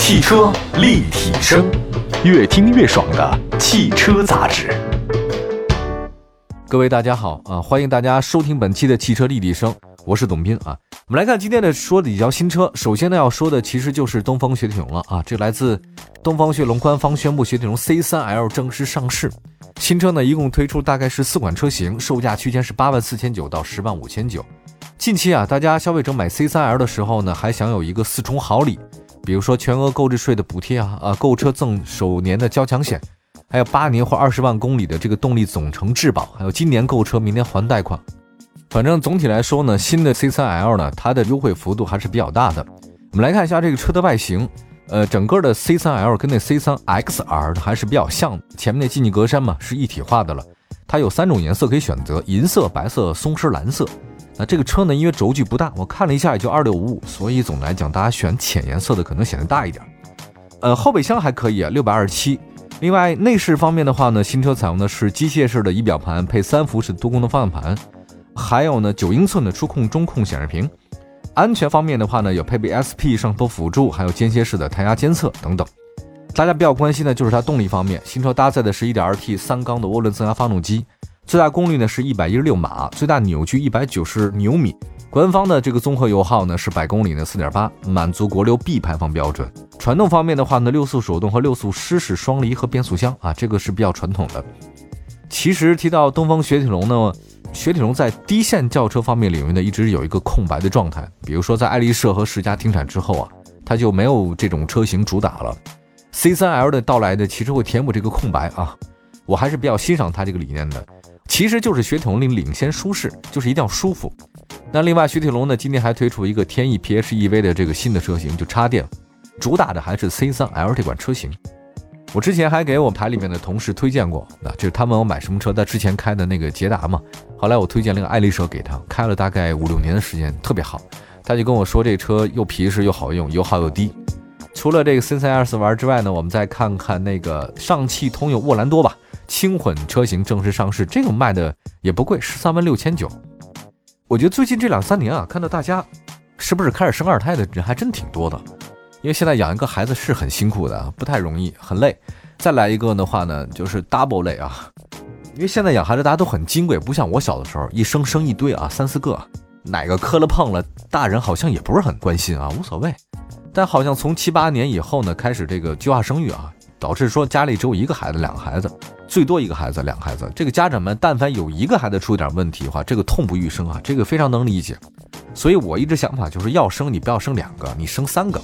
汽车立体声，越听越爽的汽车杂志。各位大家好啊，欢迎大家收听本期的汽车立体声，我是董斌啊。我们来看今天的说的几条新车，首先呢要说的其实就是东风雪铁龙了啊。这来自东方雪铁龙官方宣布，雪铁龙 C3L 正式上市。新车呢一共推出大概是四款车型，售价区间是八万四千九到十万五千九。近期啊，大家消费者买 C3L 的时候呢，还享有一个四重好礼，比如说全额购置税的补贴啊，啊，购车赠首年的交强险，还有八年或二十万公里的这个动力总成质保，还有今年购车明年还贷款。反正总体来说呢，新的 C3L 呢，它的优惠幅度还是比较大的。我们来看一下这个车的外形，呃，整个的 C3L 跟那 C3XR 还是比较像，前面那进气格栅嘛是一体化的了。它有三种颜色可以选择：银色、白色、松狮蓝色。那这个车呢，因为轴距不大，我看了一下也就二六五五，所以总的来讲，大家选浅颜色的可能显得大一点。呃，后备箱还可以啊，六百二十七。另外内饰方面的话呢，新车采用的是机械式的仪表盘，配三辐式多功能方向盘，还有呢九英寸的触控中控显示屏。安全方面的话呢，有配备 SP 上坡辅助，还有间歇式的胎压监测等等。大家比较关心的就是它动力方面，新车搭载的是一点二 T 三缸的涡轮增压发动机。最大功率呢是一百一十六马，最大扭矩一百九十牛米。官方的这个综合油耗呢是百公里呢四点八，满足国六 B 排放标准。传动方面的话呢，六速手动和六速湿式双离合变速箱啊，这个是比较传统的。其实提到东风雪铁龙呢，雪铁龙在低线轿车方面领域呢一直有一个空白的状态。比如说在爱丽舍和世嘉停产之后啊，它就没有这种车型主打了。C3L 的到来呢，其实会填补这个空白啊，我还是比较欣赏它这个理念的。其实就是雪铁龙领领先舒适，就是一定要舒服。那另外雪铁龙呢，今天还推出一个天翼 PHEV 的这个新的车型，就插电，主打的还是 C3L 这款车型。我之前还给我们台里面的同事推荐过，那就是他问我买什么车，在之前开的那个捷达嘛。后来我推荐了个爱丽舍给他，开了大概五六年的时间，特别好。他就跟我说这车又皮实又好用，油耗又低。除了这个 C3L 玩之外呢，我们再看看那个上汽通用沃兰多吧。轻混车型正式上市，这个卖的也不贵，十三万六千九。我觉得最近这两三年啊，看到大家是不是开始生二胎的人还真挺多的，因为现在养一个孩子是很辛苦的，不太容易，很累。再来一个的话呢，就是 double 累啊，因为现在养孩子大家都很金贵，不像我小的时候一生生一堆啊，三四个，哪个磕了碰了，大人好像也不是很关心啊，无所谓。但好像从七八年以后呢，开始这个计划生育啊，导致说家里只有一个孩子，两个孩子。最多一个孩子，两个孩子。这个家长们，但凡有一个孩子出点问题的话，这个痛不欲生啊，这个非常能理解。所以我一直想法就是要生，你不要生两个，你生三个。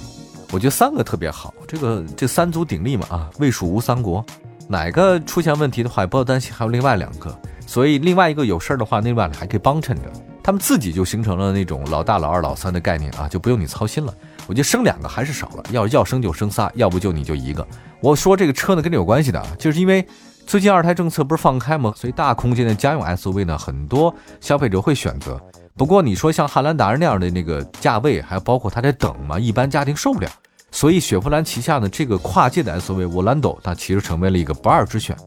我觉得三个特别好，这个这三足鼎立嘛啊，魏蜀吴三国，哪个出现问题的话，也不要担心，还有另外两个。所以另外一个有事儿的话，另外还可以帮衬着，他们自己就形成了那种老大、老二、老三的概念啊，就不用你操心了。我觉得生两个还是少了，要要生就生仨，要不就你就一个。我说这个车呢，跟这有关系的，就是因为。最近二胎政策不是放开吗？所以大空间的家用 SUV 呢，很多消费者会选择。不过你说像汉兰达那样的那个价位，还包括它得等嘛，一般家庭受不了。所以雪佛兰旗下的这个跨界的 SUV 沃兰多，它其实成为了一个不二之选。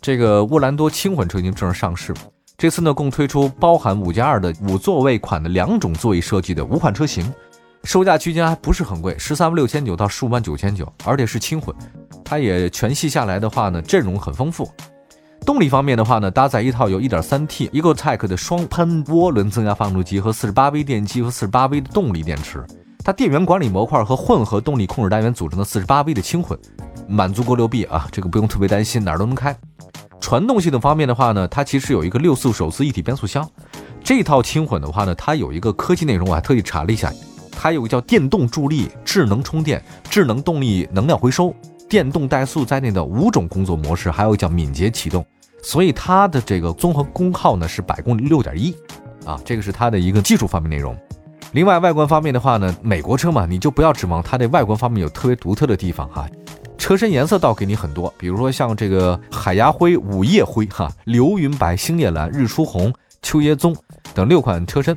这个沃兰多轻混车型正式上市，这次呢共推出包含五加二的五座位款的两种座椅设计的五款车型。售价区间还不是很贵，十三万六千九到十五万九千九，而且是轻混。它也全系下来的话呢，阵容很丰富。动力方面的话呢，搭载一套有 1.3T EcoTech 的双喷涡轮增压发动机和 48V 电机和 48V 的动力电池。它电源管理模块和混合动力控制单元组成的 48V 的轻混，满足国六 B 啊，这个不用特别担心，哪儿都能开。传动系统方面的话呢，它其实有一个六速手自一体变速箱。这套轻混的话呢，它有一个科技内容，我还特意查了一下。它有个叫电动助力、智能充电、智能动力能量回收、电动怠速在内的五种工作模式，还有叫敏捷启动，所以它的这个综合功耗呢是百公里六点一，啊，这个是它的一个技术方面内容。另外外观方面的话呢，美国车嘛，你就不要指望它的外观方面有特别独特的地方哈。车身颜色倒给你很多，比如说像这个海牙灰、午夜灰、哈流云白、星夜蓝、日出红、秋叶棕等六款车身。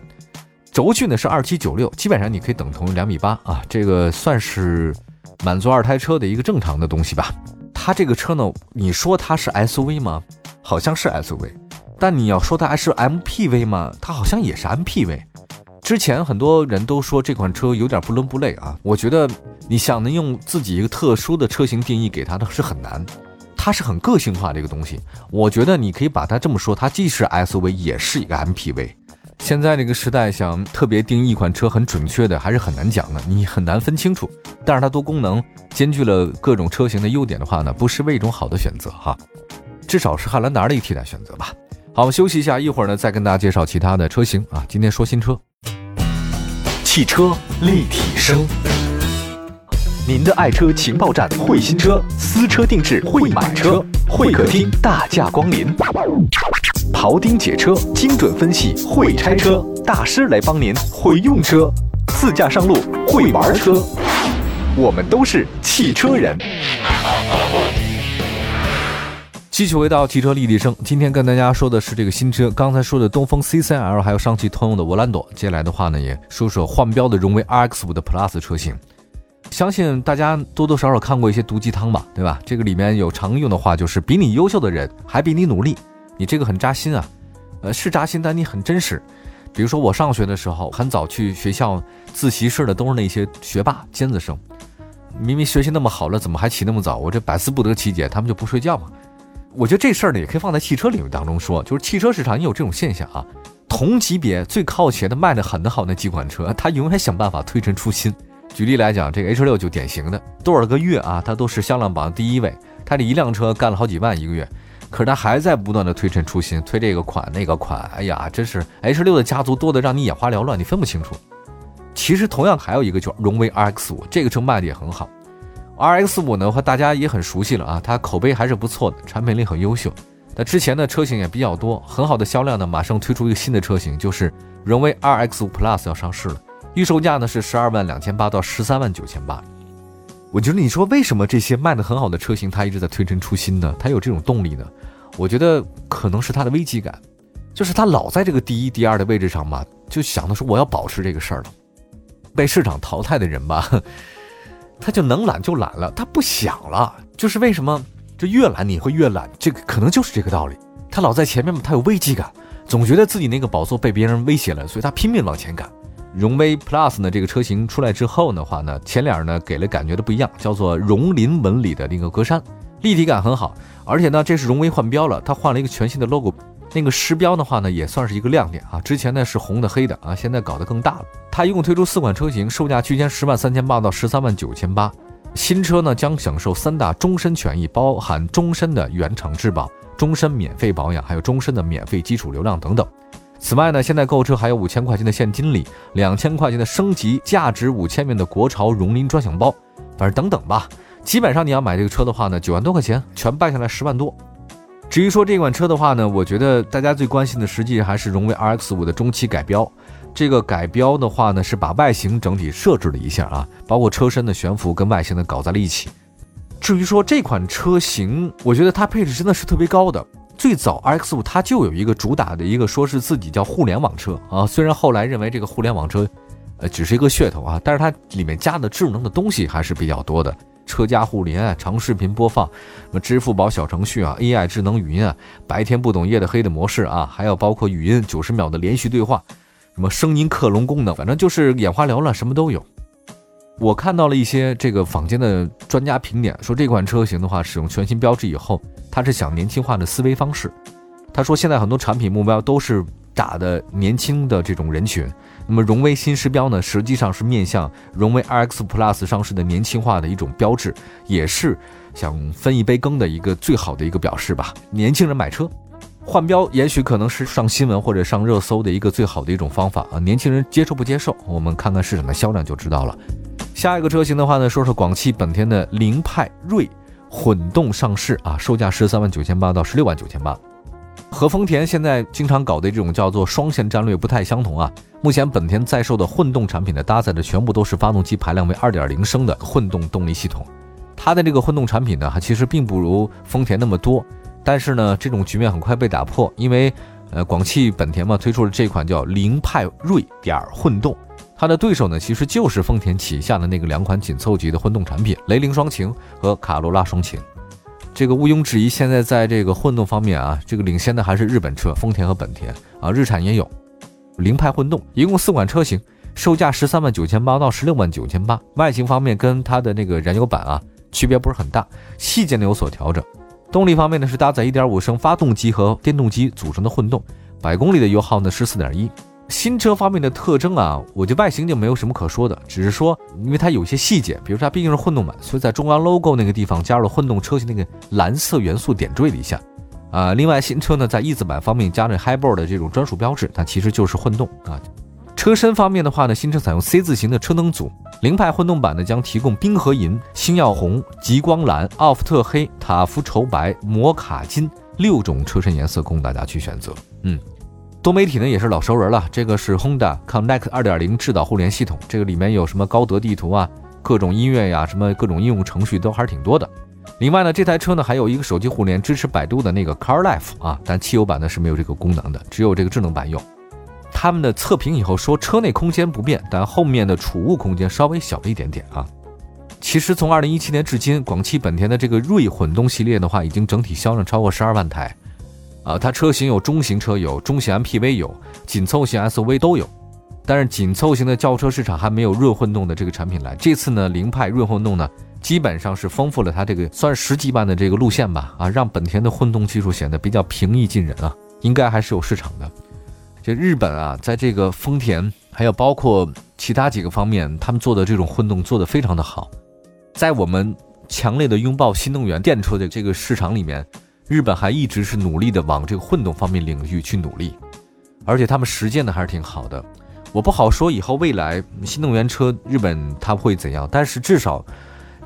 轴距呢是二七九六，基本上你可以等同于两米八啊，这个算是满足二胎车的一个正常的东西吧。它这个车呢，你说它是 SUV 吗？好像是 SUV，但你要说它还是 MPV 吗？它好像也是 MPV。之前很多人都说这款车有点不伦不类啊，我觉得你想能用自己一个特殊的车型定义给它的是很难，它是很个性化的一个东西。我觉得你可以把它这么说，它既是 SUV 也是一个 MPV。现在这个时代，想特别定义一款车很准确的还是很难讲的，你很难分清楚。但是它多功能，兼具了各种车型的优点的话呢，不失为一种好的选择哈，至少是汉兰达的一个替代选择吧。好，休息一下，一会儿呢再跟大家介绍其他的车型啊。今天说新车，汽车立体声，您的爱车情报站，会新车，私车定制，会买车，会客厅大驾光临。庖丁解车，精准分析；会拆车大师来帮您；会用车，自驾上路；会玩车，我们都是汽车人。继续回到汽车立体声，今天跟大家说的是这个新车。刚才说的东风 C3L，还有上汽通用的沃兰朵。接下来的话呢，也说说换标的荣威 RX5 的 Plus 车型。相信大家多多少少看过一些毒鸡汤吧，对吧？这个里面有常用的话，就是比你优秀的人还比你努力。你这个很扎心啊，呃，是扎心，但你很真实。比如说我上学的时候，很早去学校自习室的都是那些学霸尖子生，明明学习那么好了，怎么还起那么早？我这百思不得其解，他们就不睡觉嘛。我觉得这事儿呢，也可以放在汽车领域当中说，就是汽车市场也有这种现象啊。同级别最靠前的卖的很的好那几款车，它永远想办法推陈出新。举例来讲，这个 H 六就典型的，多少个月啊，它都是销量榜第一位，它这一辆车干了好几万一个月。可是它还在不断的推陈出新，推这个款那个款，哎呀，真是 H 六的家族多的让你眼花缭乱，你分不清楚。其实同样还有一个就是荣威 RX 五，这个车卖的也很好。RX 五呢和大家也很熟悉了啊，它口碑还是不错的，产品力很优秀。那之前的车型也比较多，很好的销量呢，马上推出一个新的车型，就是荣威 RX 五 Plus 要上市了，预售价呢是十二万两千八到十三万九千八。我觉得你说为什么这些卖的很好的车型，它一直在推陈出新呢？它有这种动力呢？我觉得可能是它的危机感，就是它老在这个第一、第二的位置上嘛，就想的说我要保持这个事儿了。被市场淘汰的人吧，他就能懒就懒了，他不想了。就是为什么这越懒你会越懒？这个可能就是这个道理。他老在前面嘛，他有危机感，总觉得自己那个宝座被别人威胁了，所以他拼命往前赶。荣威 Plus 呢，这个车型出来之后的话呢，前脸呢给了感觉的不一样，叫做荣麟纹理的那个格栅，立体感很好。而且呢，这是荣威换标了，它换了一个全新的 logo，那个时标的话呢，也算是一个亮点啊。之前呢是红的黑的啊，现在搞得更大了。它一共推出四款车型，售价区间十万三千八到十三万九千八。新车呢将享受三大终身权益，包含终身的原厂质保、终身免费保养，还有终身的免费基础流量等等。此外呢，现在购车还有五千块钱的现金礼，两千块钱的升级，价值五千元的国潮荣麟专享包，反正等等吧。基本上你要买这个车的话呢，九万多块钱全办下来十万多。至于说这款车的话呢，我觉得大家最关心的实际还是荣威 RX 五的中期改标。这个改标的话呢，是把外形整体设置了一下啊，包括车身的悬浮跟外形的搞在了一起。至于说这款车型，我觉得它配置真的是特别高的。最早 RX 五它就有一个主打的一个说是自己叫互联网车啊，虽然后来认为这个互联网车，呃，只是一个噱头啊，但是它里面加的智能的东西还是比较多的，车家互联、长视频播放、什么支付宝小程序啊、AI 智能语音啊、白天不懂夜的黑的模式啊，还有包括语音九十秒的连续对话，什么声音克隆功能，反正就是眼花缭乱，什么都有。我看到了一些这个坊间的专家评点，说这款车型的话，使用全新标志以后。他是想年轻化的思维方式，他说现在很多产品目标都是打的年轻的这种人群，那么荣威新时标呢，实际上是面向荣威 RX Plus 上市的年轻化的一种标志，也是想分一杯羹的一个最好的一个表示吧。年轻人买车换标，也许可能是上新闻或者上热搜的一个最好的一种方法啊。年轻人接受不接受，我们看看市场的销量就知道了。下一个车型的话呢，说说广汽本田的凌派锐。混动上市啊，售价十三万九千八到十六万九千八，和丰田现在经常搞的这种叫做双线战略不太相同啊。目前本田在售的混动产品呢，搭载的全部都是发动机排量为二点零升的混动动力系统。它的这个混动产品呢，其实并不如丰田那么多，但是呢，这种局面很快被打破，因为呃，广汽本田嘛推出了这款叫凌派锐点混动。它的对手呢，其实就是丰田旗下的那个两款紧凑级的混动产品，雷凌双擎和卡罗拉双擎。这个毋庸置疑，现在在这个混动方面啊，这个领先的还是日本车丰田和本田啊，日产也有。凌派混动，一共四款车型，售价十三万九千八到十六万九千八。外形方面跟它的那个燃油版啊区别不是很大，细节呢有所调整。动力方面呢是搭载一点五升发动机和电动机组成的混动，百公里的油耗呢是四点一。新车方面的特征啊，我觉得外形就没有什么可说的，只是说因为它有些细节，比如说它毕竟是混动版，所以在中央 logo 那个地方加入了混动车型那个蓝色元素点缀了一下。啊，另外新车呢，在翼子板方面加了 Highboard 的这种专属标志，它其实就是混动啊。车身方面的话呢，新车采用 C 字形的车灯组，凌派混动版呢将提供冰河银、星耀红、极光蓝、奥夫特黑、塔夫绸白、摩卡金六种车身颜色供大家去选择。嗯，多媒体呢也是老熟人了，这个是 Honda Connect 2.0智导互联系统，这个里面有什么高德地图啊，各种音乐呀，什么各种应用程序都还是挺多的。另外呢，这台车呢还有一个手机互联，支持百度的那个 Car Life 啊，但汽油版呢是没有这个功能的，只有这个智能版有。他们的测评以后说，车内空间不变，但后面的储物空间稍微小了一点点啊。其实从二零一七年至今，广汽本田的这个锐混动系列的话，已经整体销量超过十二万台啊。它车型有中型车有，中型 MPV 有，紧凑型 SUV 都有。但是紧凑型的轿车市场还没有锐混动的这个产品来。这次呢，凌派锐混动呢。基本上是丰富了它这个算十几万的这个路线吧，啊，让本田的混动技术显得比较平易近人啊，应该还是有市场的。这日本啊，在这个丰田还有包括其他几个方面，他们做的这种混动做得非常的好。在我们强烈的拥抱新能源电车的这个市场里面，日本还一直是努力的往这个混动方面领域去努力，而且他们实践的还是挺好的。我不好说以后未来新能源车日本它会怎样，但是至少。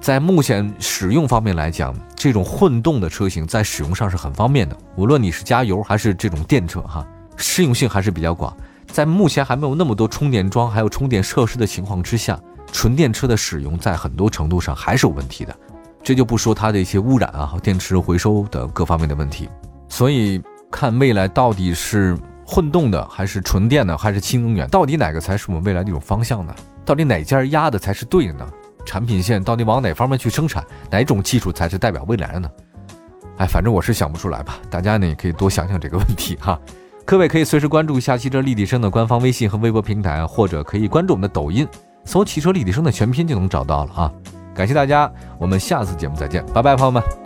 在目前使用方面来讲，这种混动的车型在使用上是很方便的。无论你是加油还是这种电车，哈，适用性还是比较广。在目前还没有那么多充电桩还有充电设施的情况之下，纯电车的使用在很多程度上还是有问题的。这就不说它的一些污染啊和、电池回收的各方面的问题。所以看未来到底是混动的还是纯电的还是新能源，到底哪个才是我们未来的一种方向呢？到底哪家压的才是对的呢？产品线到底往哪方面去生产？哪种技术才是代表未来的呢？哎，反正我是想不出来吧。大家呢也可以多想想这个问题哈。各位可以随时关注一下汽车立体声的官方微信和微博平台，或者可以关注我们的抖音，搜“汽车立体声”的全拼就能找到了啊。感谢大家，我们下次节目再见，拜拜，朋友们。